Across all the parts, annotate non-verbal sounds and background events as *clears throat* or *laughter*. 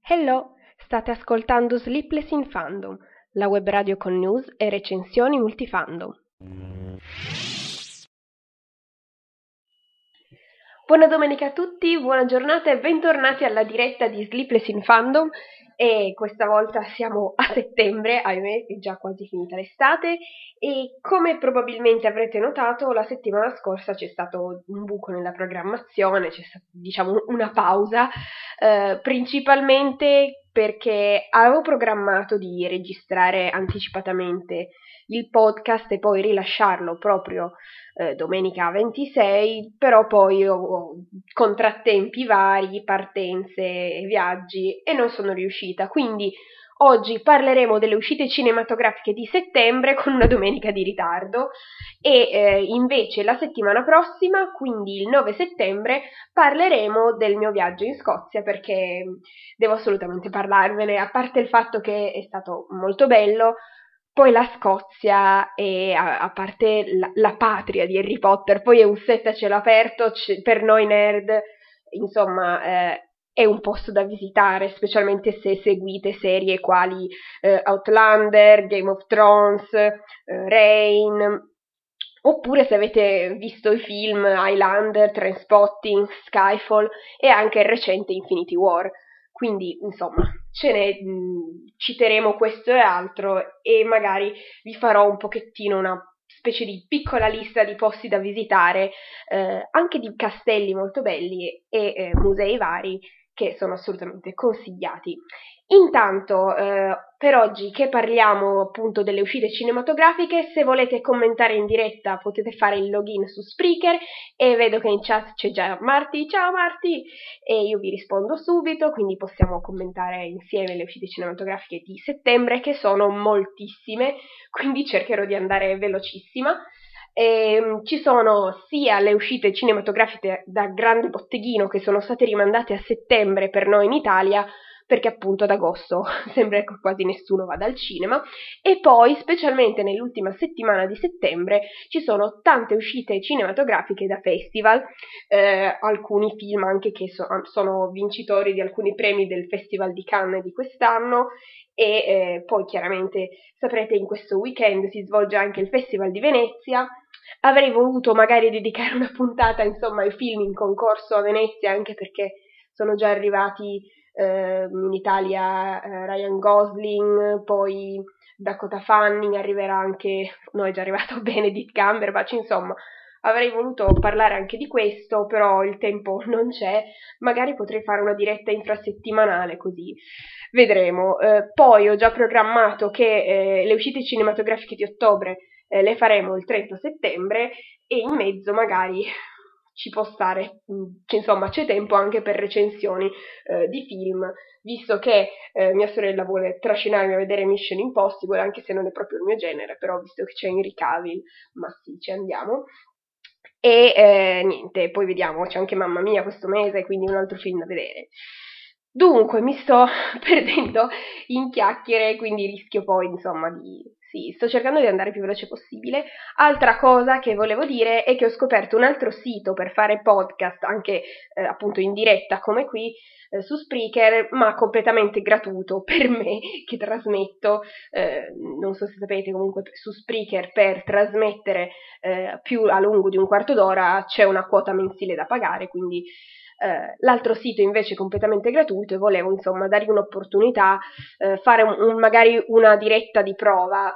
Hello, state ascoltando Sleepless in Fandom, la web radio con news e recensioni multifandom. Buona domenica a tutti, buona giornata e bentornati alla diretta di Sleepless in Fandom. E questa volta siamo a settembre, ahimè è già quasi finita l'estate. E come probabilmente avrete notato la settimana scorsa c'è stato un buco nella programmazione, c'è stata diciamo una pausa, eh, principalmente perché avevo programmato di registrare anticipatamente il podcast e poi rilasciarlo proprio eh, domenica 26, però poi ho contrattempi vari, partenze viaggi e non sono riuscita. Quindi oggi parleremo delle uscite cinematografiche di settembre con una domenica di ritardo e eh, invece la settimana prossima, quindi il 9 settembre, parleremo del mio viaggio in Scozia perché devo assolutamente parlarvene, a parte il fatto che è stato molto bello, poi la Scozia è, a, parte la, la, patria di Harry Potter, poi è un set a cielo aperto, c- per noi nerd, insomma, eh, è un posto da visitare, specialmente se seguite serie quali eh, Outlander, Game of Thrones, eh, Rain, oppure se avete visto i film Highlander, Transpotting, Skyfall e anche il recente Infinity War. Quindi, insomma, ce ne mh, citeremo questo e altro e magari vi farò un pochettino una specie di piccola lista di posti da visitare, eh, anche di castelli molto belli e eh, musei vari che sono assolutamente consigliati. Intanto, eh, per oggi che parliamo appunto delle uscite cinematografiche, se volete commentare in diretta potete fare il login su Spreaker e vedo che in chat c'è già Marti, ciao Marti, e io vi rispondo subito, quindi possiamo commentare insieme le uscite cinematografiche di settembre che sono moltissime, quindi cercherò di andare velocissima. E, ehm, ci sono sia le uscite cinematografiche da grande botteghino che sono state rimandate a settembre per noi in Italia, perché appunto ad agosto *laughs* sembra che quasi nessuno vada al cinema e poi specialmente nell'ultima settimana di settembre ci sono tante uscite cinematografiche da festival, eh, alcuni film anche che so- sono vincitori di alcuni premi del Festival di Cannes di quest'anno e eh, poi chiaramente saprete in questo weekend si svolge anche il Festival di Venezia. Avrei voluto magari dedicare una puntata insomma ai film in concorso a Venezia anche perché sono già arrivati eh, in Italia eh, Ryan Gosling, poi Dakota Fanning, arriverà anche, no è già arrivato *laughs* Benedict Cumberbatch, insomma avrei voluto parlare anche di questo, però il tempo *laughs* non c'è, magari potrei fare una diretta infrasettimanale così vedremo. Eh, poi ho già programmato che eh, le uscite cinematografiche di ottobre eh, le faremo il 30 settembre e in mezzo magari ci può stare, mm, che insomma c'è tempo anche per recensioni eh, di film, visto che eh, mia sorella vuole trascinarmi a vedere Mission Impossible, anche se non è proprio il mio genere, però visto che c'è Henry Cavill, ma sì, ci andiamo. E eh, niente, poi vediamo, c'è anche Mamma Mia questo mese, quindi un altro film da vedere. Dunque, mi sto *laughs* perdendo in chiacchiere, quindi rischio poi, insomma, di sì, sto cercando di andare più veloce possibile. Altra cosa che volevo dire è che ho scoperto un altro sito per fare podcast, anche eh, appunto in diretta come qui, eh, su Spreaker, ma completamente gratuito *laughs* per me che trasmetto, eh, non so se sapete comunque su Spreaker per trasmettere eh, più a lungo di un quarto d'ora c'è una quota mensile da pagare, quindi eh, l'altro sito invece è completamente gratuito e volevo insomma dargli un'opportunità, eh, fare un, un, magari una diretta di prova,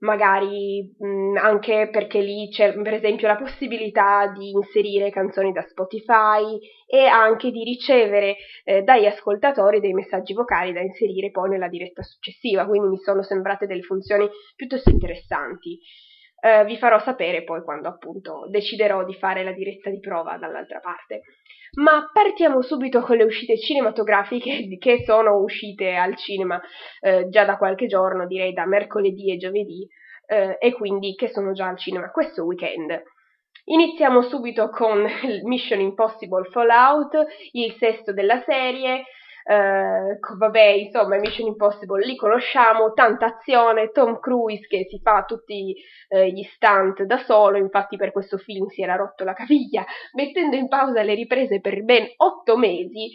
magari mh, anche perché lì c'è per esempio la possibilità di inserire canzoni da Spotify e anche di ricevere eh, dagli ascoltatori dei messaggi vocali da inserire poi nella diretta successiva, quindi mi sono sembrate delle funzioni piuttosto interessanti. Eh, vi farò sapere poi quando appunto deciderò di fare la diretta di prova dall'altra parte. Ma partiamo subito con le uscite cinematografiche *laughs* che sono uscite al cinema eh, già da qualche giorno, direi da mercoledì e giovedì, eh, e quindi che sono già al cinema questo weekend. Iniziamo subito con Mission Impossible Fallout, il sesto della serie, eh, vabbè, insomma, Mission Impossible li conosciamo, tanta azione, Tom Cruise che si fa tutti eh, gli stunt da solo, infatti per questo film si era rotto la caviglia, mettendo in pausa le riprese per ben otto mesi,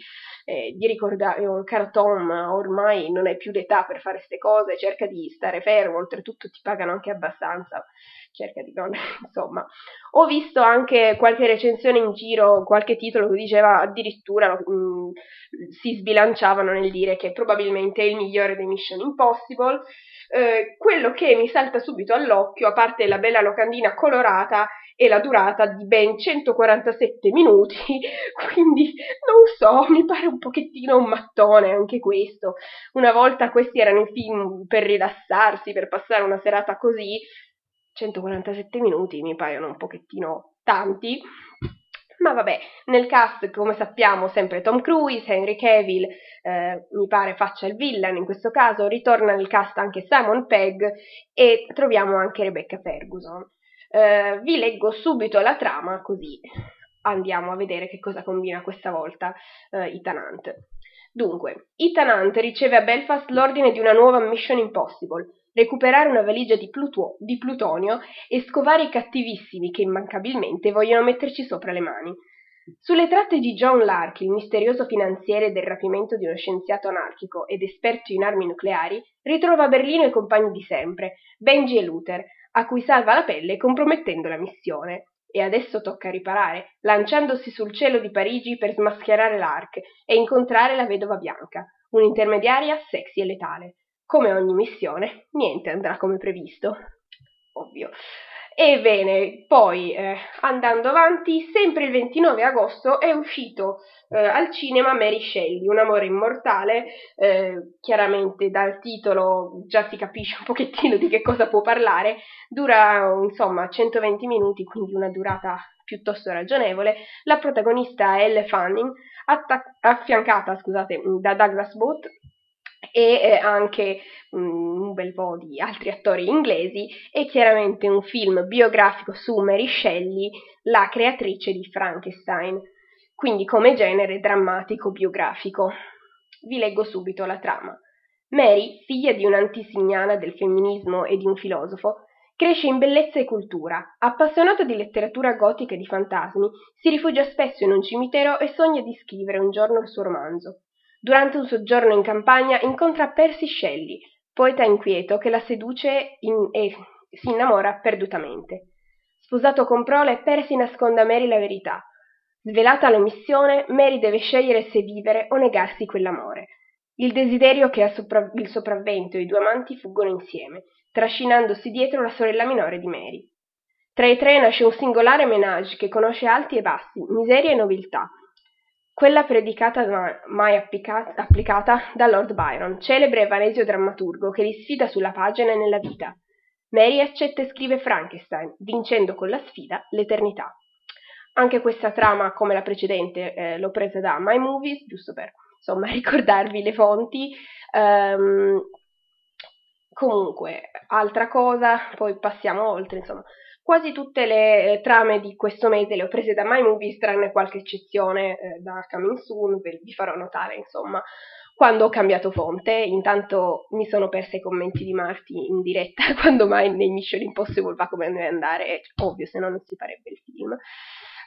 eh, di ricordare, oh, caro Tom, ormai non hai più l'età per fare queste cose, cerca di stare fermo, oltretutto ti pagano anche abbastanza, cerca di non, *laughs* insomma. Ho visto anche qualche recensione in giro, qualche titolo che diceva addirittura mh, mm, si sbilanciavano nel dire che probabilmente è il migliore dei Mission Impossible. Eh, quello che mi salta subito all'occhio, a parte la bella locandina colorata, e la durata di ben 147 minuti, *laughs* quindi non so, mi pare un pochettino un mattone anche questo. Una volta questi erano i film per rilassarsi, per passare una serata così, 147 minuti mi paiono un pochettino tanti. Ma vabbè, nel cast, come sappiamo, sempre Tom Cruise, Henry Cavill, eh, mi pare faccia il villain in questo caso, ritorna nel cast anche Simon Pegg e troviamo anche Rebecca Ferguson. Eh, vi leggo subito la trama così andiamo a vedere che cosa combina questa volta eh, Ethan Hunt. Dunque, Ethan Hunt riceve a Belfast l'ordine di una nuova Mission Impossible, recuperare una valigia di, Pluto- di plutonio e scovare i cattivissimi che immancabilmente vogliono metterci sopra le mani. Sulle tratte di John Lark, il misterioso finanziere del rapimento di uno scienziato anarchico ed esperto in armi nucleari, ritrova a Berlino i compagni di sempre, Benji e Luther, a cui salva la pelle compromettendo la missione. E adesso tocca riparare, lanciandosi sul cielo di Parigi per smascherare l'Arc e incontrare la vedova bianca, un'intermediaria sexy e letale. Come ogni missione, niente andrà come previsto. Ovvio. Ebbene, poi eh, andando avanti, sempre il 29 agosto è uscito eh, al cinema Mary Shelley, Un amore immortale, eh, chiaramente dal titolo già si capisce un pochettino di che cosa può parlare, dura insomma 120 minuti, quindi una durata piuttosto ragionevole. La protagonista è Elle Fanning, attac- affiancata scusate, da Douglas Booth, e eh, anche um, un bel po' di altri attori inglesi e chiaramente un film biografico su Mary Shelley, la creatrice di Frankenstein, quindi come genere drammatico biografico. Vi leggo subito la trama. Mary, figlia di un'antisignana del femminismo e di un filosofo, cresce in bellezza e cultura. Appassionata di letteratura gotica e di fantasmi, si rifugia spesso in un cimitero e sogna di scrivere un giorno il suo romanzo. Durante un soggiorno in campagna incontra Percy Shelley, poeta inquieto che la seduce in... e si innamora perdutamente. Sposato con prole, Percy nasconde a Mary la verità. Svelata l'omissione, Mary deve scegliere se vivere o negarsi quell'amore. Il desiderio che ha sopra- il sopravvento e i due amanti fuggono insieme, trascinandosi dietro la sorella minore di Mary. Tra i tre nasce un singolare menage che conosce alti e bassi, miseria e nobiltà, quella predicata ma mai applicata, applicata da Lord Byron, celebre e vanesio drammaturgo che li sfida sulla pagina e nella vita. Mary accetta e scrive Frankenstein, vincendo con la sfida l'eternità. Anche questa trama, come la precedente, eh, l'ho presa da My Movies, giusto per insomma *laughs* ricordarvi le fonti. Um, comunque, altra cosa, poi passiamo oltre, insomma. Quasi tutte le eh, trame di questo mese le ho prese da My Movies, tranne qualche eccezione eh, da Coming Soon, vi farò notare, insomma, quando ho cambiato fonte. Intanto mi sono persa i commenti di Marti in diretta, *laughs* quando mai nei Mission Impossible va come deve andare, ovvio, se no non si farebbe il film.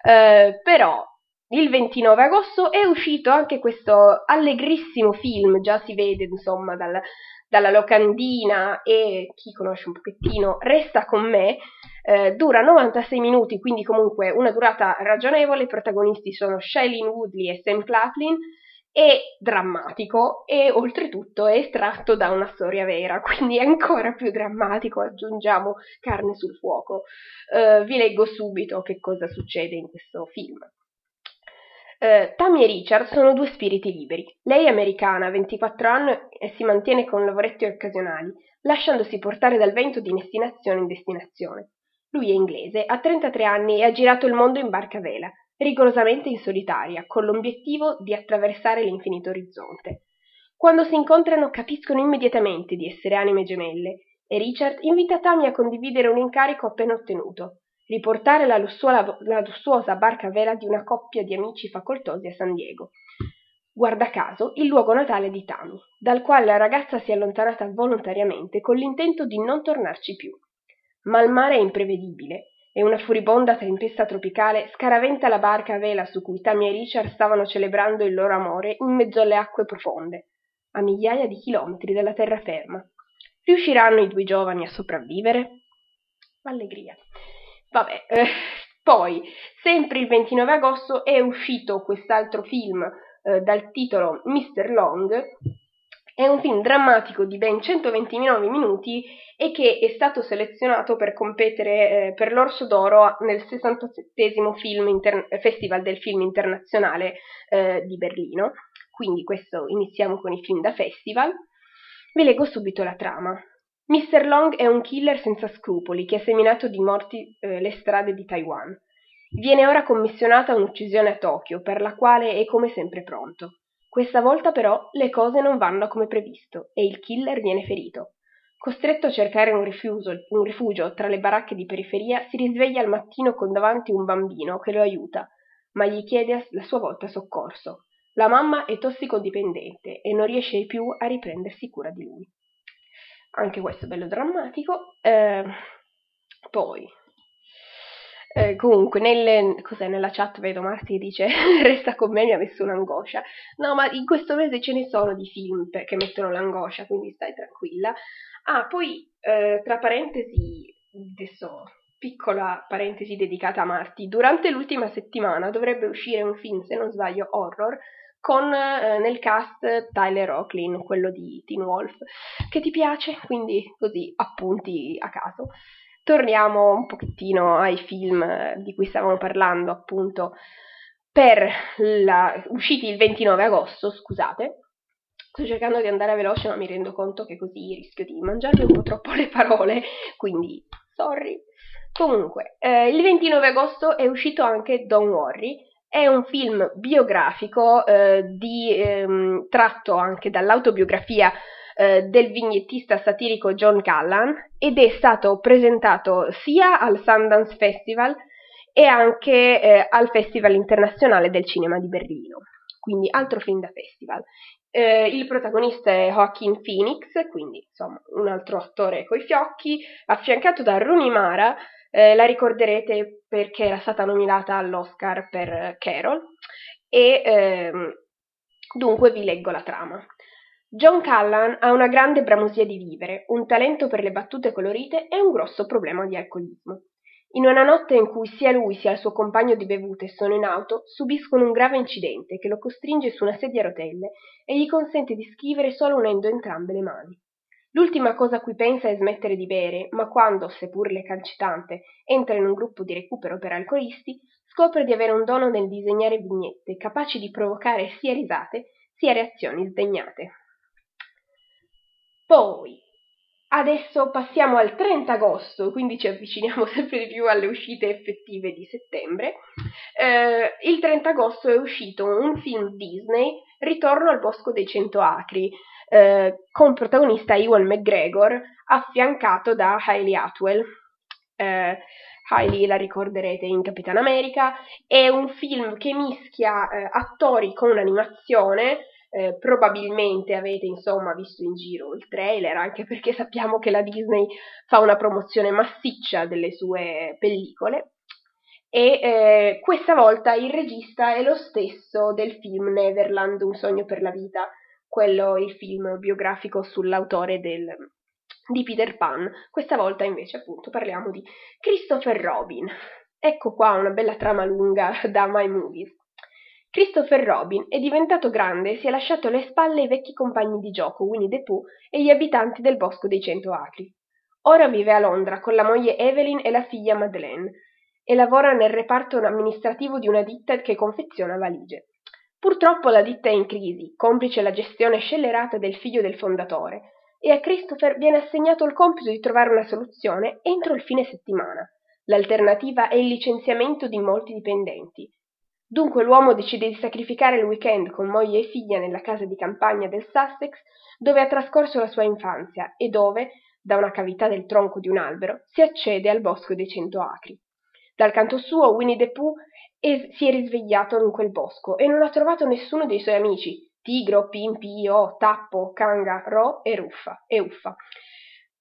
Eh, però il 29 agosto è uscito anche questo allegrissimo film, già si vede insomma dal, dalla locandina e chi conosce un pochettino resta con me, eh, dura 96 minuti, quindi comunque una durata ragionevole, i protagonisti sono Shailene Woodley e Sam Claflin, è drammatico e oltretutto è estratto da una storia vera, *laughs* quindi è ancora più drammatico, aggiungiamo carne sul fuoco. Uh, vi leggo subito che cosa succede in questo film. Uh, Tammy e Richard sono due spiriti liberi. Lei è americana, 24 anni e si mantiene con lavoretti occasionali, lasciandosi portare dal vento di destinazione in destinazione. Lui è inglese, ha 33 anni e ha girato il mondo in barca a vela, rigorosamente in solitaria, con l'obiettivo di attraversare l'infinito orizzonte. Quando si incontrano capiscono immediatamente di essere anime gemelle e Richard invita Tammy a condividere un incarico appena ottenuto, riportare la, lussuosa, la lussuosa barca a vela di una coppia di amici facoltosi a San Diego. guarda caso, il luogo natale di Tami, dal quale la ragazza si è allontanata volontariamente con l'intento di non tornarci più. Ma il mare è imprevedibile e una furibonda tempesta tropicale scaraventa la barca a vela su cui Tammy e Richard stavano celebrando il loro amore in mezzo alle acque profonde, a migliaia di chilometri dalla terraferma. Riusciranno i due giovani a sopravvivere? Allegria. Vabbè, eh, poi, sempre il 29 agosto, è uscito quest'altro film eh, dal titolo Mr. Long, è un film drammatico di ben 129 minuti e che è stato selezionato per competere eh, per l'Orso d'Oro nel 67 inter- Festival del Film Internazionale eh, di Berlino. Quindi questo iniziamo con i film da festival. Vi leggo subito la trama. Mr. Long è un killer senza scrupoli che ha seminato di morti eh, le strade di Taiwan. Viene ora commissionata un'uccisione a Tokyo, per la quale è come sempre pronto. Questa volta però le cose non vanno come previsto e il killer viene ferito. Costretto a cercare un, rifuso, un rifugio tra le baracche di periferia, si risveglia al mattino con davanti un bambino che lo aiuta, ma gli chiede a sua volta soccorso. La mamma è tossicodipendente e non riesce più a riprendersi cura di lui. Anche questo bello drammatico. Eh, poi, eh, comunque, nelle, nella chat vedo Marti che dice *laughs* resta con me, mi ha messo un'angoscia. No, ma in questo mese ce ne sono di film che mettono l'angoscia, quindi stai tranquilla. Ah, poi, eh, tra parentesi, adesso piccola parentesi dedicata a Marti, durante l'ultima settimana dovrebbe uscire un film, se non sbaglio, horror, con eh, nel cast Tyler Rocklin, quello di Teen Wolf, che ti piace, quindi così appunti a caso torniamo un pochettino ai film di cui stavamo parlando, appunto, per la, usciti il 29 agosto, scusate. Sto cercando di andare veloce, ma mi rendo conto che così rischio di mangiarmi un po' troppo le parole, quindi sorry. Comunque, eh, il 29 agosto è uscito anche Don't Worry, è un film biografico eh, di, ehm, tratto anche dall'autobiografia eh, del vignettista satirico John Callan ed è stato presentato sia al Sundance Festival e anche eh, al Festival internazionale del cinema di Berlino, quindi altro film da festival. Eh, il protagonista è Joaquin Phoenix, quindi insomma un altro attore coi fiocchi, affiancato da Rooney Mara, eh, la ricorderete perché era stata nominata all'Oscar per Carol e ehm, dunque vi leggo la trama. John Callan ha una grande bramosia di vivere, un talento per le battute colorite e un grosso problema di alcolismo. In una notte in cui sia lui sia il suo compagno di bevute sono in auto, subiscono un grave incidente che lo costringe su una sedia a rotelle e gli consente di scrivere solo unendo entrambe le mani. L'ultima cosa a cui pensa è smettere di bere, ma quando, seppur recalcitrante, entra in un gruppo di recupero per alcolisti, scopre di avere un dono nel disegnare vignette capaci di provocare sia risate sia reazioni sdegnate. Poi, adesso passiamo al 30 agosto, quindi ci avviciniamo *laughs* sempre di più alle uscite effettive di settembre. Eh, il 30 agosto è uscito un film Disney, Ritorno al Bosco dei Cento Acri, eh, con protagonista Ewan McGregor, affiancato da Hailey Atwell. Eh, Hailey la ricorderete in Capitan America, è un film che mischia eh, attori con animazione, eh, probabilmente avete insomma visto in giro il trailer, anche perché sappiamo che la Disney fa una promozione massiccia delle sue pellicole. E eh, questa volta il regista è lo stesso del film Neverland, Un sogno per la vita, quello il film biografico sull'autore del, di Peter Pan. Questa volta invece appunto parliamo di Christopher Robin. Ecco qua una bella trama lunga *laughs* da My Movies. Christopher Robin è diventato grande e si è lasciato alle spalle i vecchi compagni di gioco Winnie the Pooh e gli abitanti del Bosco dei Cento Acri. Ora vive a Londra con la moglie Evelyn e la figlia Madeleine e lavora nel reparto amministrativo di una ditta che confeziona valigie. Purtroppo la ditta è in crisi, complice la gestione scellerata del figlio del fondatore, e a Christopher viene assegnato il compito di trovare una soluzione entro il fine settimana. L'alternativa è il licenziamento di molti dipendenti, Dunque l'uomo decide di sacrificare il weekend con moglie e figlia nella casa di campagna del Sussex, dove ha trascorso la sua infanzia e dove, da una cavità del tronco di un albero, si accede al bosco dei cento acri. Dal canto suo, Winnie the Pooh è, si è risvegliato in quel bosco e non ha trovato nessuno dei suoi amici, Tigro, Pimpi, O, Tappo, Kanga, Ro e Ruffa e Uffa.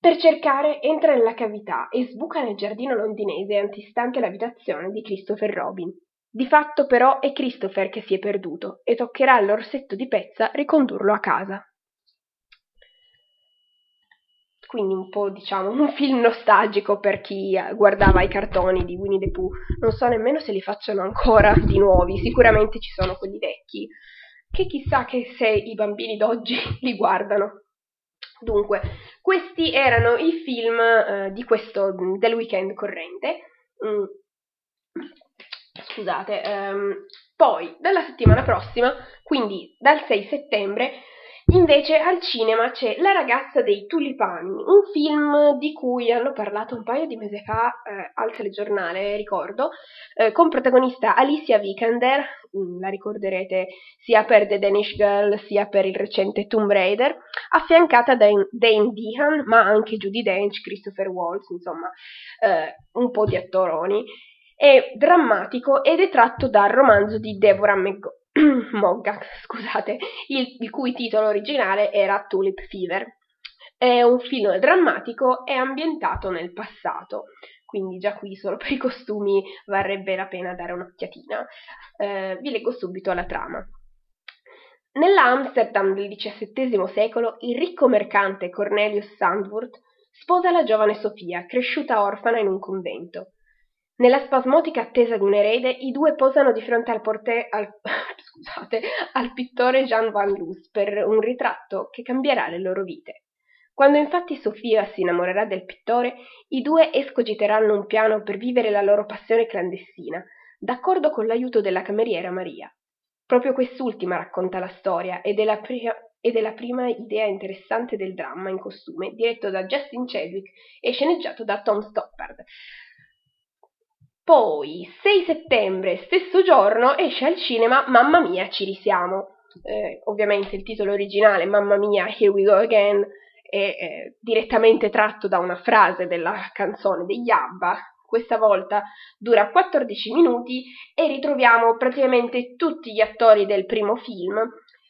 Per cercare entra nella cavità e sbuca nel giardino londinese antistante l'abitazione di Christopher Robin. Di fatto però è Christopher che si è perduto e toccherà all'orsetto di Pezza ricondurlo a casa. Quindi un po' diciamo un film nostalgico per chi guardava i cartoni di Winnie the Pooh. Non so nemmeno se li facciano ancora di nuovi, sicuramente ci sono quelli vecchi, che chissà che se i bambini d'oggi *laughs* li guardano. Dunque, questi erano i film eh, di questo, del weekend corrente. Mm. Scusate, ehm, poi dalla settimana prossima, quindi dal 6 settembre, Invece al cinema c'è La ragazza dei tulipani, un film di cui hanno parlato un paio di mesi fa eh, al telegiornale, ricordo, eh, con protagonista Alicia Vikander, mm, la ricorderete sia per The Danish Girl sia per il recente Tomb Raider, affiancata da Dane Dehan, ma anche Judy Dench, Christopher Waltz, insomma, eh, un po' di attoroni. È drammatico ed è tratto dal romanzo di Deborah McGo- *clears throat* Mogga, *laughs* scusate, il, il cui titolo originale era Tulip Fever. È un film drammatico e ambientato nel passato, quindi già qui solo per i costumi varrebbe la pena dare un'occhiatina. Eh, vi leggo subito la trama. Nella Amsterdam del XVII secolo, il ricco mercante Cornelius Sandworth sposa la giovane Sofia, cresciuta orfana in un convento. Nella spasmodica attesa di un erede, i due posano di fronte al, porte- al, *laughs* scusate, al pittore Jean Van Loos per un ritratto che cambierà le loro vite. Quando infatti Sofia si innamorerà del pittore, i due escogiteranno un piano per vivere la loro passione clandestina, d'accordo con l'aiuto della cameriera Maria. Proprio quest'ultima racconta la storia ed è la, pri- ed è la prima idea interessante del dramma in costume, diretto da Justin Chadwick e sceneggiato da Tom Stoppard. Poi, 6 settembre, stesso giorno, esce al cinema Mamma mia, ci risiamo. Eh, ovviamente il titolo originale, Mamma mia, Here we go again, è eh, direttamente tratto da una frase della canzone degli ABBA. Questa volta dura 14 minuti e ritroviamo praticamente tutti gli attori del primo film,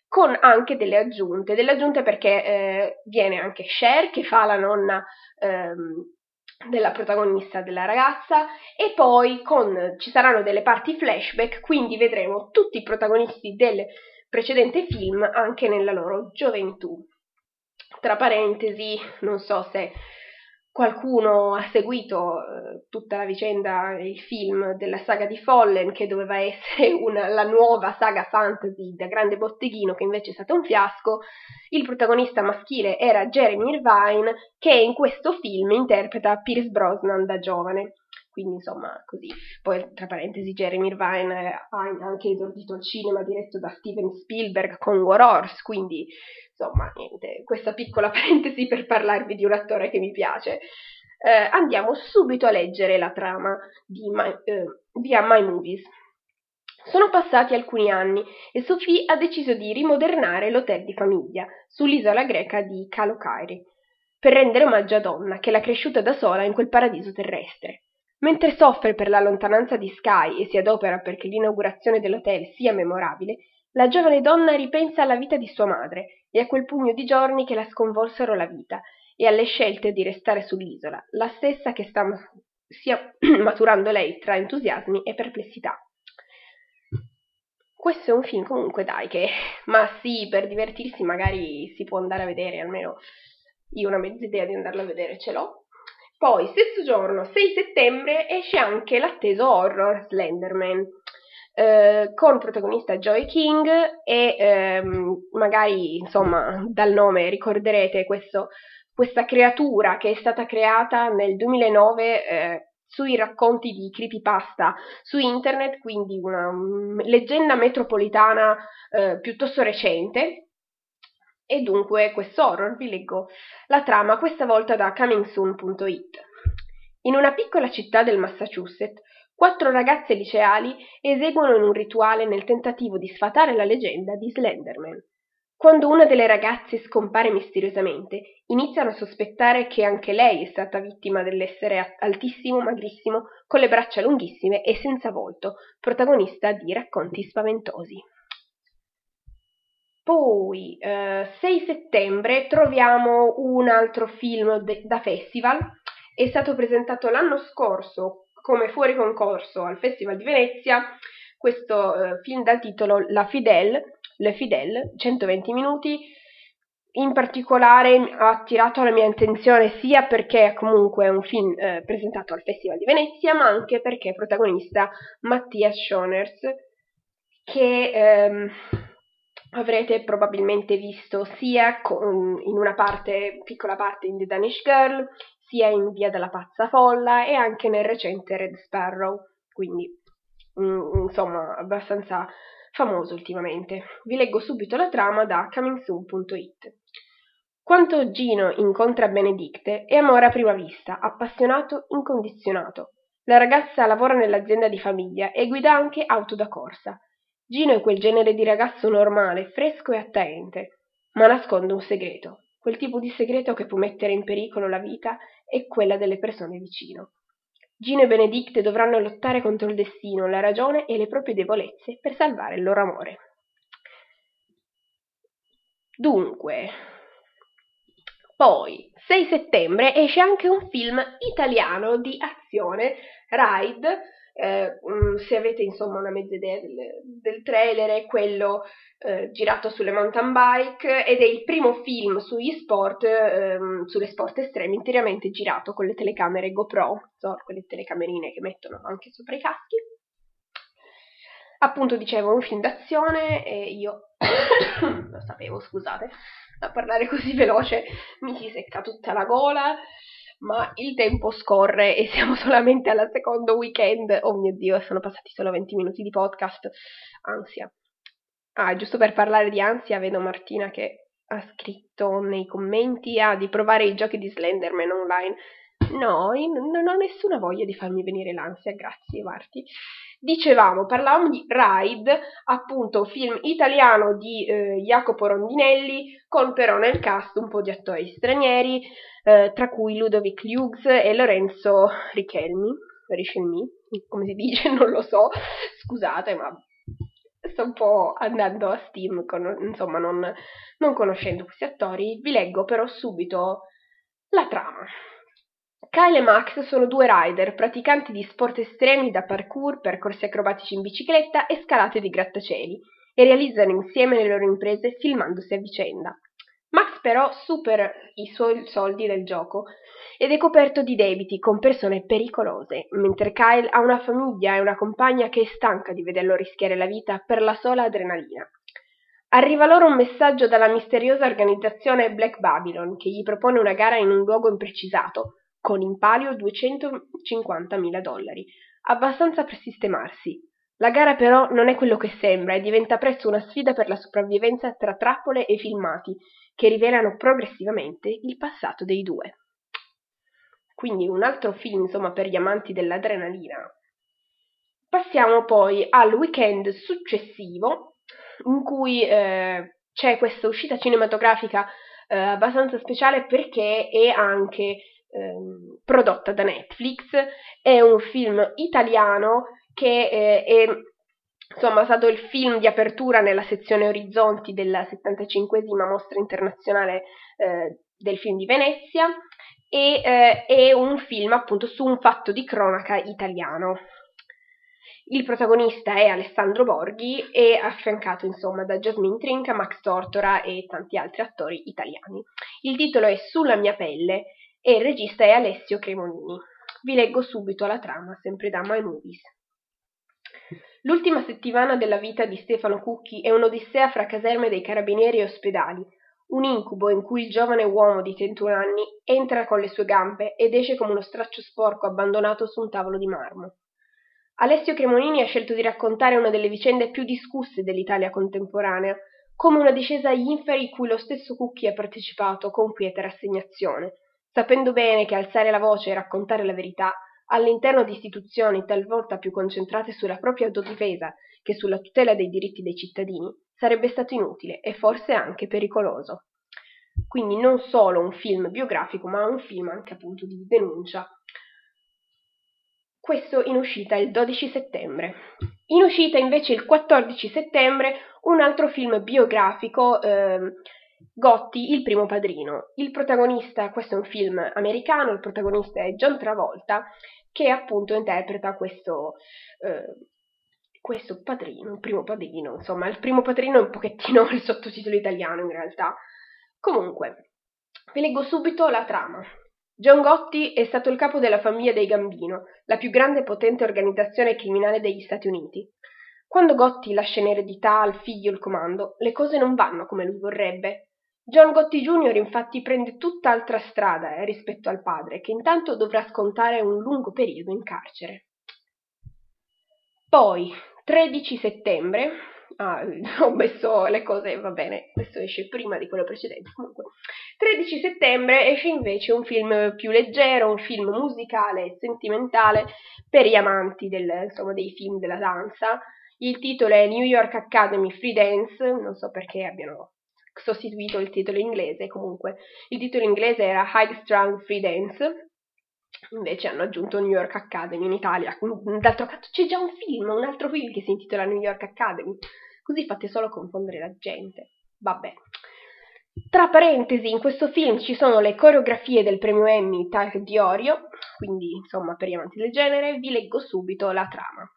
con anche delle aggiunte. Delle aggiunte perché eh, viene anche Cher che fa la nonna ehm, della protagonista della ragazza e poi con, ci saranno delle parti flashback, quindi vedremo tutti i protagonisti del precedente film anche nella loro gioventù. Tra parentesi, non so se qualcuno ha seguito eh, tutta la vicenda, il film della saga di Fallen, che doveva *laughs* essere una, la nuova saga fantasy da grande botteghino, che invece è stato un fiasco. Il protagonista maschile era Jeremy Irvine, che in questo film interpreta Pierce Brosnan da giovane. Quindi insomma così. Poi tra parentesi Jeremy Irvine ha anche esordito al cinema diretto da Steven Spielberg con War Horse, quindi Insomma, niente, questa piccola *laughs* parentesi per parlarvi di un attore che mi piace. Eh, andiamo subito a leggere la trama di My, eh, via My Movies. Sono passati alcuni anni e Sophie ha deciso di rimodernare l'hotel di famiglia sull'isola greca di Kalokairi per rendere omaggio a Donna, che l'ha cresciuta da sola in quel paradiso terrestre. Mentre soffre per la lontananza di Sky e si adopera perché l'inaugurazione dell'hotel sia memorabile, la giovane donna ripensa alla vita di sua madre e a quel pugno di giorni che la sconvolsero la vita e alle scelte di restare sull'isola, la stessa che sta sia *clears throat* maturando lei tra entusiasmi e perplessità. Questo è un film comunque dai che, ma sì, per divertirsi magari si può andare a vedere, almeno io una mezza idea di andarlo a vedere ce l'ho. Poi, stesso giorno, 6 settembre, esce anche l'atteso horror Slenderman, eh, con protagonista Joy King e ehm, magari insomma dal nome ricorderete questo, questa creatura che è stata creata nel 2009 eh, sui racconti di creepypasta su internet, quindi una um, leggenda metropolitana eh, piuttosto recente. E dunque questo horror vi leggo la trama questa volta da comingsoon.it. In una piccola città del Massachusetts Quattro ragazze liceali eseguono un rituale nel tentativo di sfatare la leggenda di Slenderman. Quando una delle ragazze scompare misteriosamente, iniziano a sospettare che anche lei è stata vittima dell'essere altissimo, magrissimo, con le braccia lunghissime e senza volto, protagonista di racconti spaventosi. Poi, eh, 6 settembre, troviamo un altro film de- da festival. È stato presentato l'anno scorso come fuori concorso al Festival di Venezia questo eh, film dal titolo La Fidel, Le Fidel, 120 minuti. In particolare ha attirato la mia attenzione sia perché comunque è un film eh, presentato al Festival di Venezia, ma anche perché è protagonista Mattias Schoners, che ehm, avrete probabilmente visto sia con, in una parte, piccola parte in The Danish Girl, sia in Via della Pazza Folla e anche nel recente Red Sparrow, quindi mm, insomma abbastanza famoso ultimamente. Vi leggo subito la trama da comingsoon.it. Quanto Gino incontra Benedicte è amore a prima vista, appassionato, incondizionato. La ragazza lavora nell'azienda di famiglia e guida anche auto da corsa. Gino è quel genere di ragazzo normale, fresco e attraente, ma nasconde un segreto, quel tipo di segreto che può mettere in pericolo la vita e quella delle persone vicino. Gino e Benedicte dovranno lottare contro il destino, la ragione e le proprie debolezze per salvare il loro amore. Dunque, poi, 6 settembre esce anche un film italiano di azione, Ride, eh, mm, se avete insomma una mezza idea del, del trailer, è quello eh, girato sulle mountain bike ed è il primo film sugli sport, ehm, sulle sport estremi, interamente girato con le telecamere GoPro, so, quelle telecamerine che mettono anche sopra i caschi. Appunto, dicevo, un film d'azione e io *coughs* lo sapevo, scusate, a parlare così veloce mi si secca tutta la gola ma il tempo scorre e *laughs* siamo solamente al secondo weekend. Oh mio Dio, sono passati solo 20 minuti di podcast. Ansia. Ah, giusto per parlare di ansia, vedo Martina che ha scritto nei commenti ah, di provare i giochi di Slenderman online. No, non ho nessuna voglia di farmi venire l'ansia, grazie Marti. Dicevamo, parlavamo di Ride, appunto film italiano di eh, Jacopo Rondinelli, con però nel cast un po' di attori stranieri, eh, tra cui Ludovic Hughes e Lorenzo Richelmi, Richelmi, come si dice, *laughs* non lo so, scusate, ma sto un po' andando a Steam, con, insomma, non, non conoscendo questi attori, vi leggo però subito la trama. Kyle e Max sono due rider, praticanti di sport estremi da parkour, percorsi acrobatici in bicicletta e scalate di grattacieli, e realizzano insieme le loro imprese filmandosi a vicenda. Max però supera i suoi soldi del gioco ed è coperto di debiti con persone pericolose, mentre Kyle ha una famiglia e una compagna che è stanca di vederlo rischiare la vita per la sola adrenalina. Arriva loro un messaggio dalla misteriosa organizzazione Black Babylon che gli propone una gara in un luogo imprecisato, con in palio 250.000 dollari, abbastanza per sistemarsi. La gara però non è quello che sembra e diventa presto una sfida per la sopravvivenza tra trappole e filmati che rivelano progressivamente il passato dei due. Quindi un altro film, insomma, per gli amanti dell'adrenalina. Passiamo poi al weekend successivo, in cui eh, c'è questa uscita cinematografica eh, abbastanza speciale perché è anche ehm, prodotta da Netflix, è un film italiano che eh, è insomma, stato il film di apertura nella sezione Orizzonti della 75esima mostra internazionale eh, del film di Venezia e eh, è un film appunto su un fatto di cronaca italiano. Il protagonista è Alessandro Borghi e affiancato insomma da Jasmine Trinca, Max Tortora e tanti altri attori italiani. Il titolo è Sulla mia pelle e il regista è Alessio Cremonini. Vi leggo subito la trama, sempre da My Movies. L'ultima settimana della vita di Stefano Cucchi è un'odissea fra caserme dei carabinieri e ospedali, un incubo in cui il giovane uomo di 31 anni entra con le sue gambe ed esce come uno straccio sporco abbandonato su un tavolo di marmo. Alessio Cremonini ha scelto di raccontare una delle vicende più discusse dell'Italia contemporanea, come una discesa agli inferi cui lo stesso Cucchi ha partecipato con quieta rassegnazione, sapendo bene che alzare la voce e raccontare la verità all'interno di istituzioni talvolta più concentrate sulla propria autodifesa che sulla tutela dei diritti dei cittadini, sarebbe stato inutile e forse anche pericoloso. Quindi non solo un film biografico, ma un film anche appunto di denuncia. questo in uscita il 12 settembre. In uscita invece il 14 settembre un altro film biografico, eh, Gotti, il primo padrino. Il protagonista, questo è un film americano, il protagonista è John Travolta, che appunto interpreta questo, eh, questo padrino, il primo padrino, insomma, il primo padrino è un pochettino *laughs* il sottotitolo italiano in realtà. Comunque, vi leggo subito la trama. John Gotti è stato il capo della famiglia dei Gambino, la più grande e potente organizzazione criminale degli Stati Uniti. Quando Gotti lascia in eredità al figlio il comando, le cose non vanno come lui vorrebbe. John Gotti Jr. infatti prende tutt'altra strada eh, rispetto al padre, che intanto dovrà scontare un lungo periodo in carcere. Poi, 13 settembre, ah, *laughs* ho messo le cose, va bene, questo esce prima di quello precedente, comunque. 13 settembre esce invece un film più leggero, un film musicale e sentimentale per gli amanti del, insomma, dei film della danza. Il titolo è New York Academy Free Dance, non so perché abbiano sostituito il titolo inglese, comunque il titolo inglese era High Strung Free Dance, Invece hanno aggiunto New York Academy in Italia. D'altro canto c'è già un film, un altro film che si intitola New York Academy. Così fate solo confondere la gente. Vabbè. Tra parentesi, in questo film ci sono le coreografie del premio Emmy Tag di Orio, quindi insomma per gli amanti del genere, vi leggo subito la trama.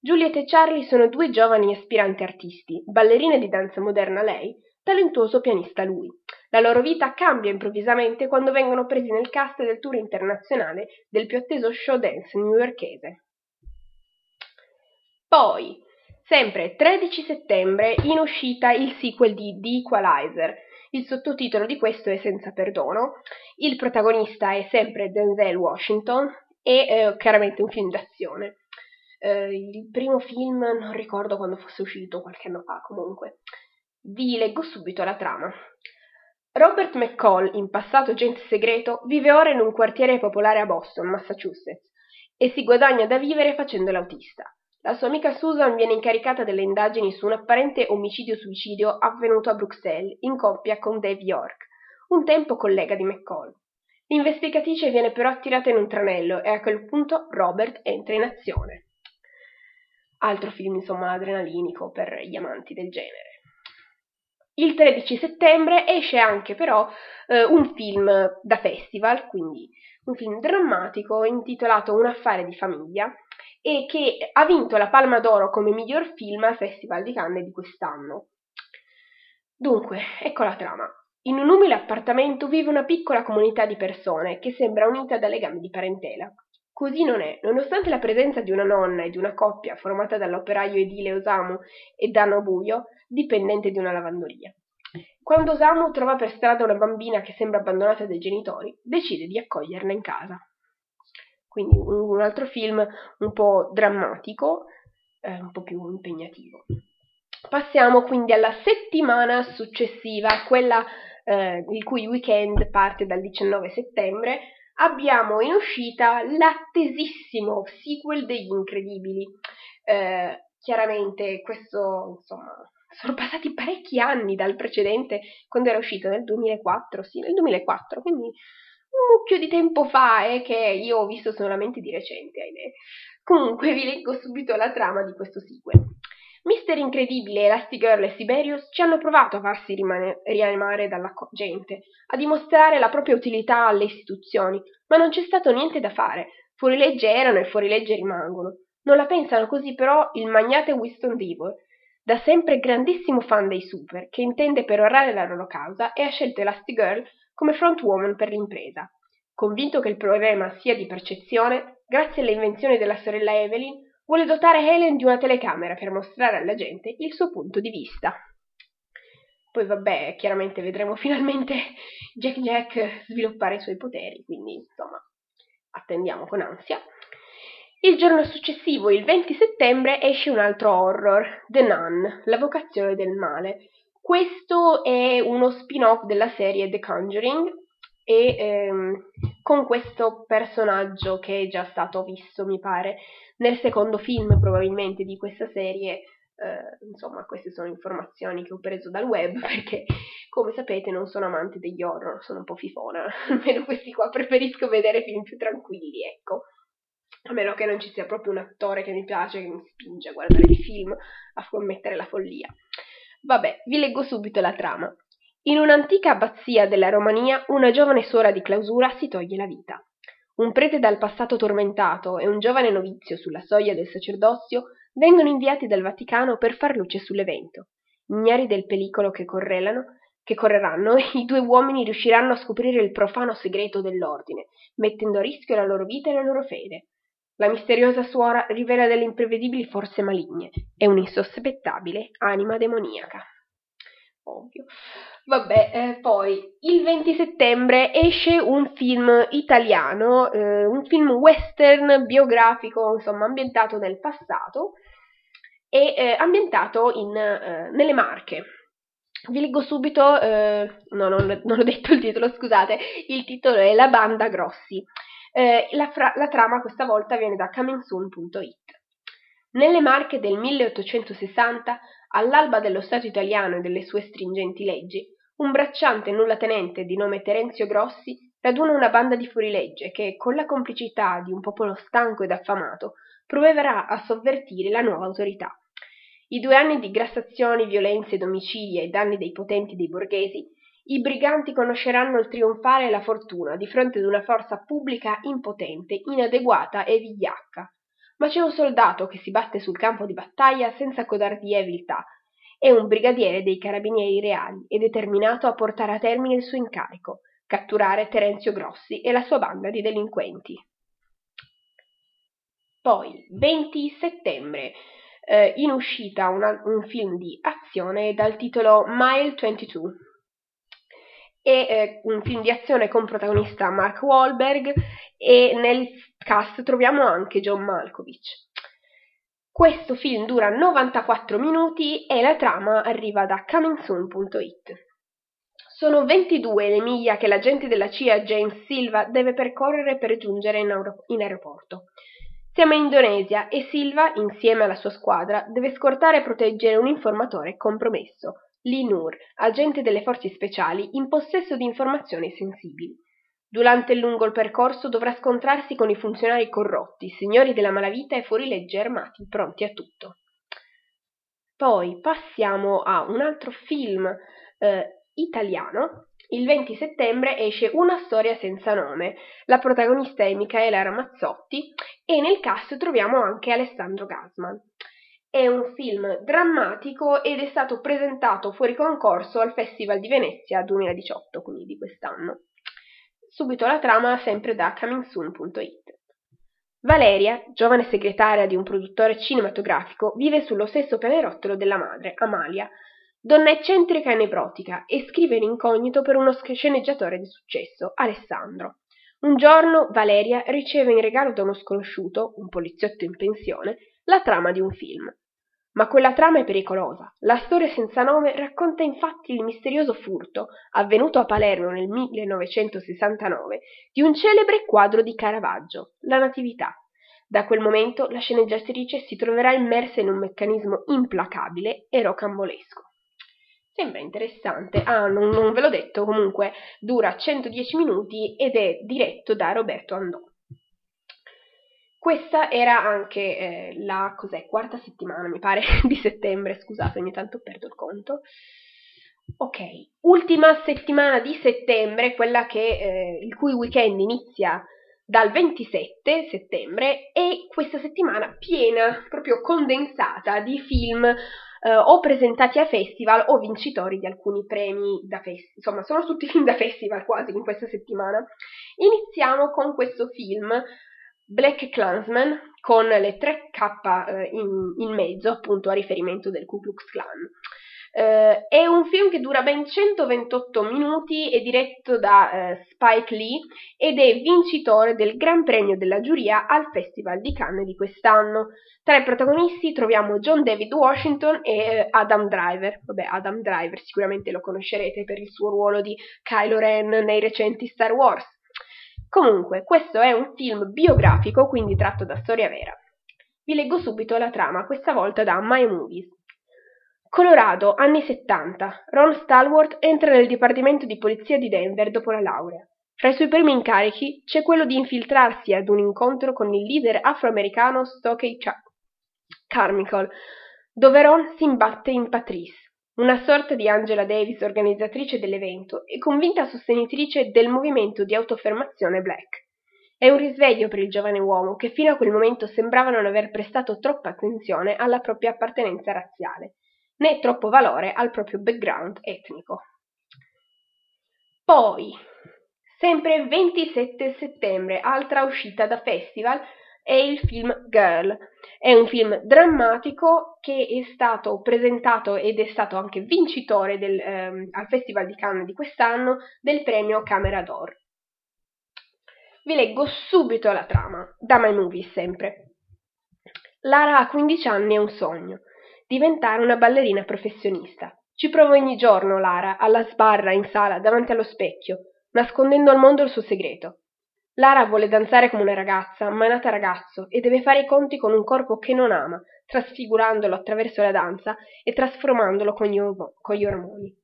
Juliet e Charlie sono due giovani aspiranti artisti, ballerine di danza moderna lei, talentuoso pianista lui. La loro vita cambia improvvisamente quando vengono presi nel cast del tour internazionale del più atteso show dance newyorkese. Poi, sempre 13 settembre, in uscita il sequel di The Equalizer. Il sottotitolo di questo è Senza perdono. Il protagonista è sempre Denzel Washington e eh, chiaramente un film d'azione. Eh, il primo film non ricordo quando fosse uscito, qualche anno fa comunque. Vi leggo subito la trama. Robert McCall, in passato agente segreto, vive ora in un quartiere popolare a Boston, Massachusetts, e si guadagna da vivere facendo l'autista. La sua amica Susan viene incaricata delle indagini su un apparente omicidio-suicidio avvenuto a Bruxelles, in coppia con Dave York, un tempo collega di McCall. L'investigatrice viene però attirata in un tranello e a quel punto Robert entra in azione. Altro film, insomma, adrenalinico per gli amanti del genere. Il 13 settembre esce anche però eh, un film da festival, quindi un film drammatico intitolato Un affare di famiglia e che ha vinto la Palma d'Oro come miglior film al Festival di Cannes di quest'anno. Dunque, ecco la trama. In un umile appartamento vive una piccola comunità di persone che sembra unita da legami di parentela. Così non è, nonostante la presenza di una nonna e di una coppia formata dall'operaio edile Osamu e Dano Buio, dipendente di una lavanderia. Quando Osamu trova per strada una bambina che sembra abbandonata dai genitori, decide di accoglierla in casa. Quindi un, un altro film un po' drammatico, eh, un po' più impegnativo. Passiamo quindi alla settimana successiva, quella eh, il cui weekend parte dal 19 settembre. Abbiamo in uscita l'attesissimo sequel degli Incredibili. Eh, chiaramente questo, insomma, sono passati parecchi anni dal precedente, quando era uscito nel 2004, sì, nel 2004, quindi un mucchio di tempo fa e eh, che io ho visto solamente di recente, ahimè. Comunque vi leggo subito la trama di questo sequel. Mister Incredibile, Elastigirl e Siberius ci hanno provato a farsi rimane- rianimare dalla gente, a dimostrare la propria utilità alle istituzioni, ma non c'è stato niente da fare. Fuorilegge erano e fuorilegge rimangono. Non la pensano così però il magnate Winston Devor, da sempre grandissimo fan dei super, che intende perorare la loro causa e ha scelto Elastigirl come front woman per l'impresa. Convinto che il problema sia di percezione, grazie alle invenzioni della sorella Evelyn, vuole dotare Helen di una telecamera per mostrare alla gente il suo punto di vista. Poi vabbè, chiaramente vedremo *laughs* finalmente Jack Jack sviluppare i suoi poteri, quindi insomma, attendiamo con ansia. Il giorno successivo, il 20 settembre, esce un altro horror, The Nun, la vocazione del male. Questo è uno spin-off della serie The Conjuring e ehm, con questo personaggio che è già stato visto, mi pare, nel secondo film probabilmente di questa serie. Eh, insomma, queste sono informazioni che ho preso dal web *laughs* perché, come sapete, non sono amante degli horror, sono un po' fifona. *laughs* Almeno questi qua preferisco vedere film più tranquilli, ecco. a meno che non ci sia proprio un attore che mi piace, che mi spinge a guardare i film, a commettere la follia. Vabbè, vi leggo subito la trama. In un'antica abbazia della Romania, una giovane suora di clausura si toglie la vita. Un prete dal passato tormentato e un giovane novizio sulla soglia del sacerdozio vengono inviati dal Vaticano per far luce sull'evento. Ignari del pericolo che, che correranno, *laughs* i due uomini riusciranno a scoprire il profano segreto dell'ordine, mettendo a rischio la loro vita e la loro fede. La misteriosa suora rivela delle imprevedibili forze maligne e un'insospettabile anima demoniaca. Ovvio. Vabbè, eh, poi il 20 settembre esce un film italiano, eh, un film western biografico, insomma, ambientato nel passato e eh, ambientato in, eh, nelle Marche. Vi leggo subito, eh, no, non, non ho detto il titolo, scusate, il titolo è La banda Grossi. Eh, la, fra- la trama questa volta viene da comingsoon.it. Nelle Marche del 1860, all'alba dello Stato italiano e delle sue stringenti leggi, un bracciante nullatenente di nome Terenzio Grossi raduna una banda di fuorilegge che, con la complicità di un popolo stanco ed affamato, proverà a sovvertire la nuova autorità. I due anni di grassazioni, violenze, domicili ai danni dei potenti e dei borghesi i briganti conosceranno il trionfare e la fortuna di fronte ad una forza pubblica impotente, inadeguata e vigliacca. Ma c'è un soldato che si batte sul campo di battaglia senza codardia e viltà. È un brigadiere dei carabinieri reali e determinato a portare a termine il suo incarico, catturare Terenzio Grossi e la sua banda di delinquenti. Poi, 20 settembre, eh, in uscita una, un film di azione dal titolo Mile 22 è eh, un film di azione con protagonista Mark Wahlberg e nel cast troviamo anche John Malkovich. Questo film dura 94 minuti e la trama arriva da comingsoon.it. Sono 22 le miglia che l'agente della CIA James Silva deve percorrere per giungere in, aer- in aeroporto. Siamo in Indonesia e Silva, insieme alla sua squadra, deve scortare e proteggere un informatore compromesso, Noor, agente delle forze speciali, in possesso di informazioni sensibili. Durante il lungo percorso dovrà scontrarsi con i funzionari corrotti, signori della malavita e fuorilegge armati, pronti a tutto. Poi passiamo a un altro film eh, italiano. Il 20 settembre esce Una storia senza nome. La protagonista è Michaela Ramazzotti e nel cast troviamo anche Alessandro Gasman. È un film drammatico ed è stato presentato fuori concorso al Festival di Venezia 2018, quindi di quest'anno. Subito la trama sempre da comingsoon.it. Valeria, giovane segretaria di un produttore cinematografico, vive sullo stesso pianerottolo della madre, Amalia, donna eccentrica e nevrotica, e scrive in incognito per uno sceneggiatore di successo, Alessandro. Un giorno Valeria riceve in regalo da uno sconosciuto, un poliziotto in pensione, la trama di un film. Ma quella trama è pericolosa. La storia senza nome racconta infatti il misterioso furto, avvenuto a Palermo nel 1969, di un celebre quadro di Caravaggio, La Natività. Da quel momento la sceneggiatrice si troverà immersa in un meccanismo implacabile e rocambolesco. Sembra interessante. Ah, non, non ve l'ho detto, comunque dura 110 minuti ed è diretto da Roberto Andò. Questa era anche eh, la cos'è, quarta settimana, mi pare, *laughs* di settembre, scusate, ogni tanto perdo il conto. Ok, ultima settimana di settembre, quella che, eh, il cui weekend inizia dal 27 settembre e questa settimana piena, proprio condensata di film eh, o presentati a festival o vincitori di alcuni premi da festival. Insomma, sono tutti *laughs* film da festival quasi in questa settimana. Iniziamo con questo film Black Klansman con le 3K eh, in, in, mezzo, appunto a riferimento del Ku Klux Klan. Eh, è un film che dura ben 128 minuti, è diretto da eh, Spike Lee ed è vincitore del Gran Premio della giuria al Festival di Cannes di quest'anno. Tra i protagonisti troviamo John David Washington e eh, Adam Driver. Vabbè, Adam Driver sicuramente lo conoscerete per il suo ruolo di Kylo Ren nei recenti Star Wars. Comunque, questo è un film biografico, quindi tratto da storia vera. Vi leggo subito la trama, questa volta da My Movies. Colorado, anni 70. Ron Stalwart entra nel Dipartimento di Polizia di Denver dopo la laurea. Fra i suoi primi incarichi c'è quello di infiltrarsi ad un incontro con il leader afroamericano Stokely Carmichael, dove Ron si imbatte in Patrice, una sorta di Angela Davis organizzatrice dell'evento e convinta sostenitrice del movimento di autoaffermazione black. È un risveglio per il giovane uomo che fino a quel momento sembrava non aver prestato troppa attenzione alla propria appartenenza razziale, né troppo valore al proprio background etnico. Poi, Sempre 27 settembre, altra uscita da festival, è il film Girl. È un film drammatico che è stato presentato ed è stato anche vincitore del, ehm, al Festival di Cannes di quest'anno del premio Camera d'Or. Vi leggo subito la trama, da My Movies sempre. Lara ha 15 anni e un sogno, diventare una ballerina professionista. Ci prova ogni giorno Lara, alla sbarra, in sala, davanti allo specchio, nascondendo al mondo il suo segreto. Lara vuole danzare come una ragazza, ma è nata ragazzo e deve fare i conti con un corpo che non ama, trasfigurandolo attraverso la danza e trasformandolo con gli, ormo- con gli ormoni.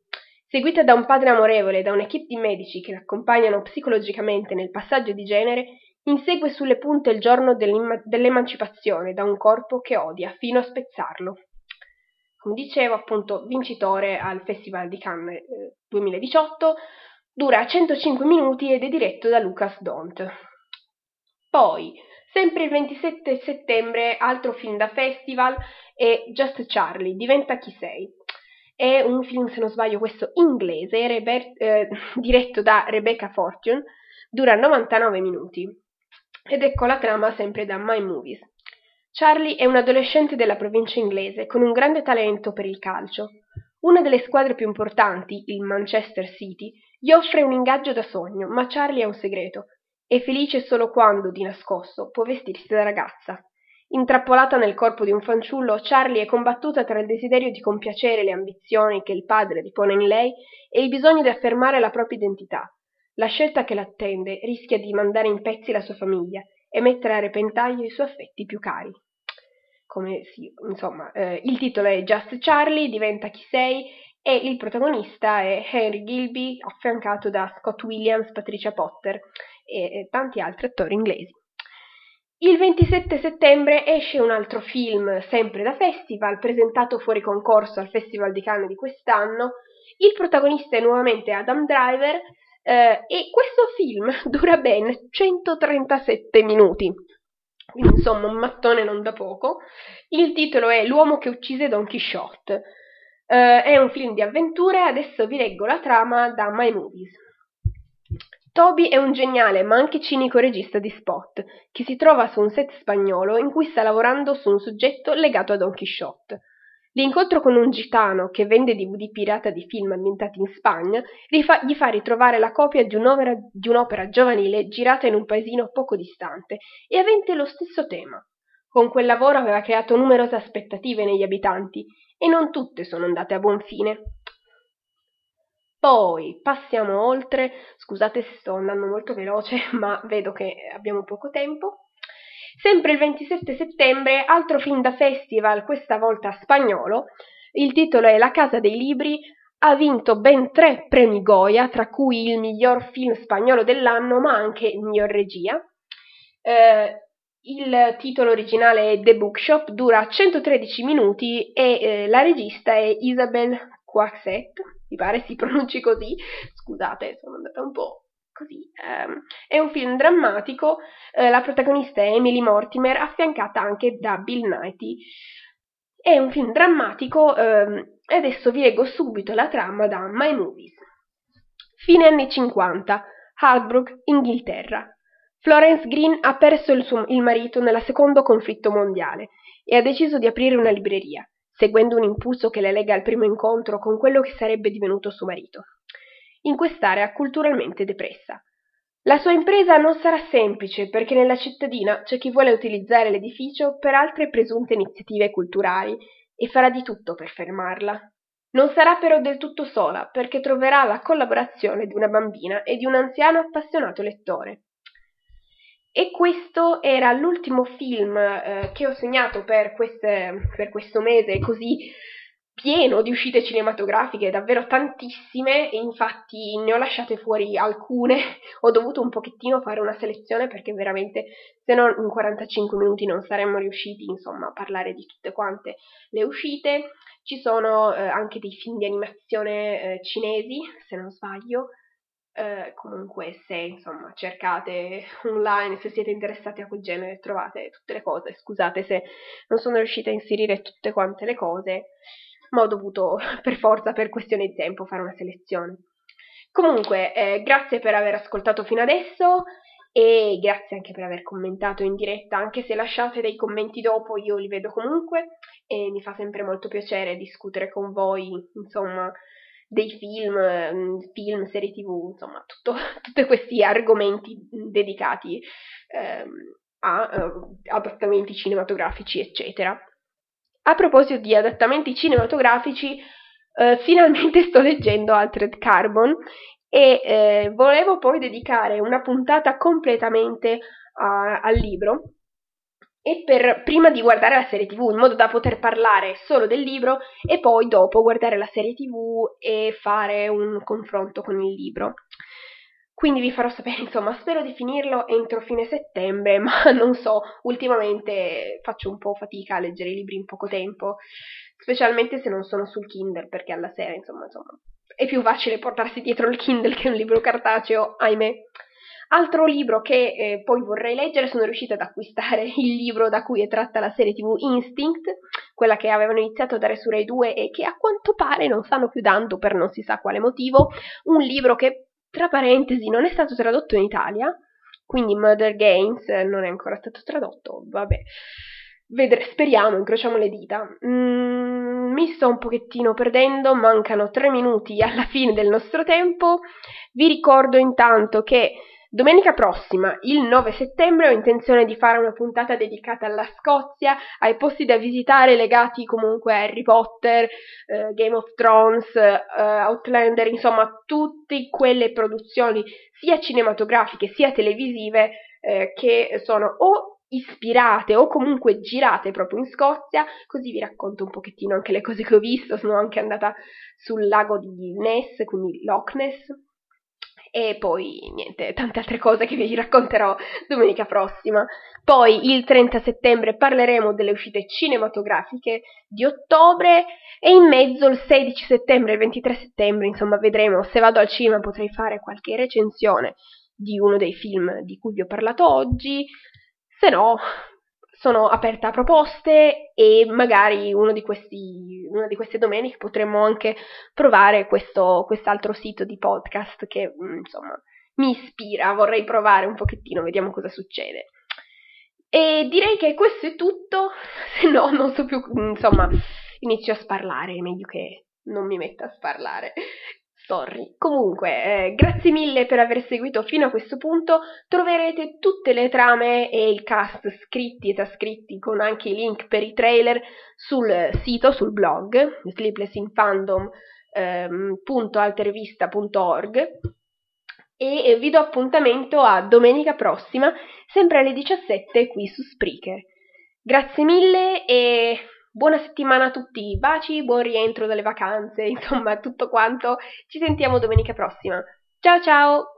Seguita da un padre amorevole e da un'equipe di medici che l'accompagnano psicologicamente nel passaggio di genere, insegue sulle punte il giorno dell'emancipazione da un corpo che odia fino a spezzarlo. Come dicevo, appunto, vincitore al Festival di Cannes eh, 2018, Dura 105 minuti ed è diretto da Lucas Dont. Poi, sempre il 27 settembre, altro film da festival è Just Charlie, Diventa chi sei. È un film, se non sbaglio, questo inglese, Rebe- eh, *laughs* diretto da Rebecca Fortune, dura 99 minuti. Ed ecco la trama sempre da My Movies. Charlie è un adolescente della provincia inglese con un grande talento per il calcio. Una delle squadre più importanti, il Manchester City, gli offre un ingaggio da sogno, ma Charlie ha un segreto. È felice solo quando, di nascosto, può vestirsi da ragazza. Intrappolata nel corpo di un fanciullo, Charlie è combattuta tra il desiderio di compiacere le ambizioni che il padre ripone in lei e il bisogno di affermare la propria identità. La scelta che l'attende rischia di mandare in pezzi la sua famiglia e mettere a repentaglio i suoi affetti più cari. Come si, insomma, eh, il titolo è Just Charlie, diventa chi sei e il protagonista è Henry Gilby affiancato da Scott Williams, Patricia Potter e, e tanti altri attori inglesi. Il 27 settembre esce un altro film, sempre da festival, presentato fuori concorso al Festival di Cannes di quest'anno. Il protagonista è nuovamente Adam Driver eh, e questo film *laughs* dura ben 137 minuti. Quindi insomma un mattone non da poco. Il titolo è L'uomo che uccise Don Quixote. Uh, è un film di avventure, adesso vi leggo la trama da My Movies. Toby è un geniale ma anche cinico regista di spot, che si trova su un set spagnolo in cui sta lavorando su un soggetto legato a Don Quixote. L'incontro con un gitano che vende DVD pirata di film ambientati in Spagna gli fa ritrovare la copia di un'opera, di un'opera giovanile girata in un paesino poco distante e avente lo stesso tema. Con quel lavoro aveva creato numerose aspettative negli abitanti e non tutte sono andate a buon fine. Poi passiamo oltre, scusate se sto andando molto veloce, *laughs* ma vedo che abbiamo poco tempo. Sempre il 27 settembre, altro film da festival, questa volta spagnolo. Il titolo è La Casa dei Libri. Ha vinto ben tre premi Goya, tra cui il miglior film spagnolo dell'anno, ma anche il miglior regia. Eh, il titolo originale è The Bookshop, dura 113 minuti e eh, la regista è Isabel Quaxet, mi pare si *laughs* pronunci così, scusate, sono andata un po' così. Um, è un film drammatico, eh, la protagonista è Emily Mortimer, affiancata anche da Bill Nighy. È un film drammatico um, e adesso vi leggo subito la trama da My Movies. Fine anni 50, Hardbrook, Inghilterra. Florence Green ha perso il, suo, il marito nel secondo conflitto mondiale e ha deciso di aprire una libreria, seguendo un impulso che le lega al primo incontro con quello che sarebbe divenuto suo marito. In quest'area culturalmente depressa. La sua impresa non sarà semplice perché nella cittadina c'è chi vuole utilizzare l'edificio per altre presunte iniziative culturali e farà di tutto per fermarla. Non sarà però del tutto sola perché troverà la collaborazione di una bambina e di un anziano appassionato lettore. E questo era l'ultimo film eh, che ho segnato per, queste, per questo mese così pieno di uscite cinematografiche, davvero tantissime, e infatti ne ho lasciate fuori alcune, *laughs* ho dovuto un pochettino fare una selezione perché veramente se no in 45 minuti non saremmo riusciti insomma a parlare di tutte quante le uscite. Ci sono eh, anche dei film di animazione eh, cinesi, se non sbaglio, eh, comunque se insomma cercate *laughs* online, se siete interessati a quel genere, trovate tutte le cose. Scusate se non sono riuscita a inserire tutte quante le cose, ma ho dovuto *laughs* per forza, per questione di tempo, fare una selezione. Comunque, eh, grazie per aver ascoltato fino adesso e grazie anche per aver commentato in diretta, anche se lasciate dei commenti dopo, io li vedo comunque e mi fa sempre molto piacere discutere con voi, insomma, dei film, mm, film, serie tv, insomma, *laughs* tutti questi argomenti dedicati ehm, a eh, adattamenti cinematografici, eccetera. A proposito di adattamenti cinematografici, eh, *laughs* finalmente sto leggendo Altered Carbon e eh, volevo poi dedicare una puntata completamente a, al libro e per, prima di guardare la serie tv in modo da poter parlare solo del libro e poi dopo guardare la serie tv e fare un confronto con il libro. Quindi vi farò sapere, *laughs* insomma, spero di finirlo entro fine settembre, *laughs* ma non so, ultimamente faccio un po' fatica a leggere i libri in poco tempo, specialmente se non sono sul Kindle, perché alla sera, insomma, insomma, è più facile portarsi dietro il Kindle che un libro cartaceo, ahimè. Altro libro che eh, poi vorrei leggere, sono riuscita ad acquistare *laughs* il libro da cui è tratta la serie TV Instinct, quella che avevano iniziato a dare su Rai 2 e che a quanto pare non stanno più dando per non si sa quale motivo, un libro che, tra parentesi, non è stato tradotto in Italia, quindi Murder Games non è ancora stato tradotto, vabbè. Vedre, speriamo, incrociamo le dita. Mm, mi sto un pochettino perdendo, mancano tre minuti alla fine del nostro tempo. Vi ricordo intanto che Domenica prossima, il 9 settembre, ho intenzione di fare una puntata dedicata alla Scozia, ai posti da visitare legati comunque a Harry Potter, eh, Game of Thrones, eh, Outlander, insomma tutte quelle produzioni sia cinematografiche sia televisive eh, che sono o ispirate o comunque girate proprio in Scozia, così vi racconto un pochettino anche le cose che ho visto, sono anche andata sul lago di Ness, quindi Loch Ness, e poi niente, tante altre cose che vi racconterò domenica prossima. Poi il 30 settembre parleremo delle uscite cinematografiche di ottobre e in mezzo il 16 settembre e il 23 settembre, insomma, vedremo se vado al cinema potrei fare qualche recensione di uno dei film di cui vi ho parlato oggi, se no sono aperta a proposte e magari di questi, una di queste domeniche potremmo anche provare questo, quest'altro sito di podcast che mm, insomma mi ispira, vorrei provare un pochettino, vediamo cosa succede. E direi che questo è tutto, *laughs* se no non so più, insomma, inizio a sparlare, è meglio che non mi metta a sparlare. Sorry. Comunque, eh, grazie mille per aver seguito fino a questo punto. Troverete tutte le trame e il cast scritti e trascritti con anche i link per i trailer sul sito, sul blog sleeplessinfandom.altervista.org ehm, e vi do appuntamento a domenica prossima, sempre alle 17 qui su Spreaker. Grazie mille e Buona settimana a tutti, baci, buon rientro dalle vacanze, *laughs* insomma tutto quanto. Ci sentiamo domenica prossima. Ciao ciao!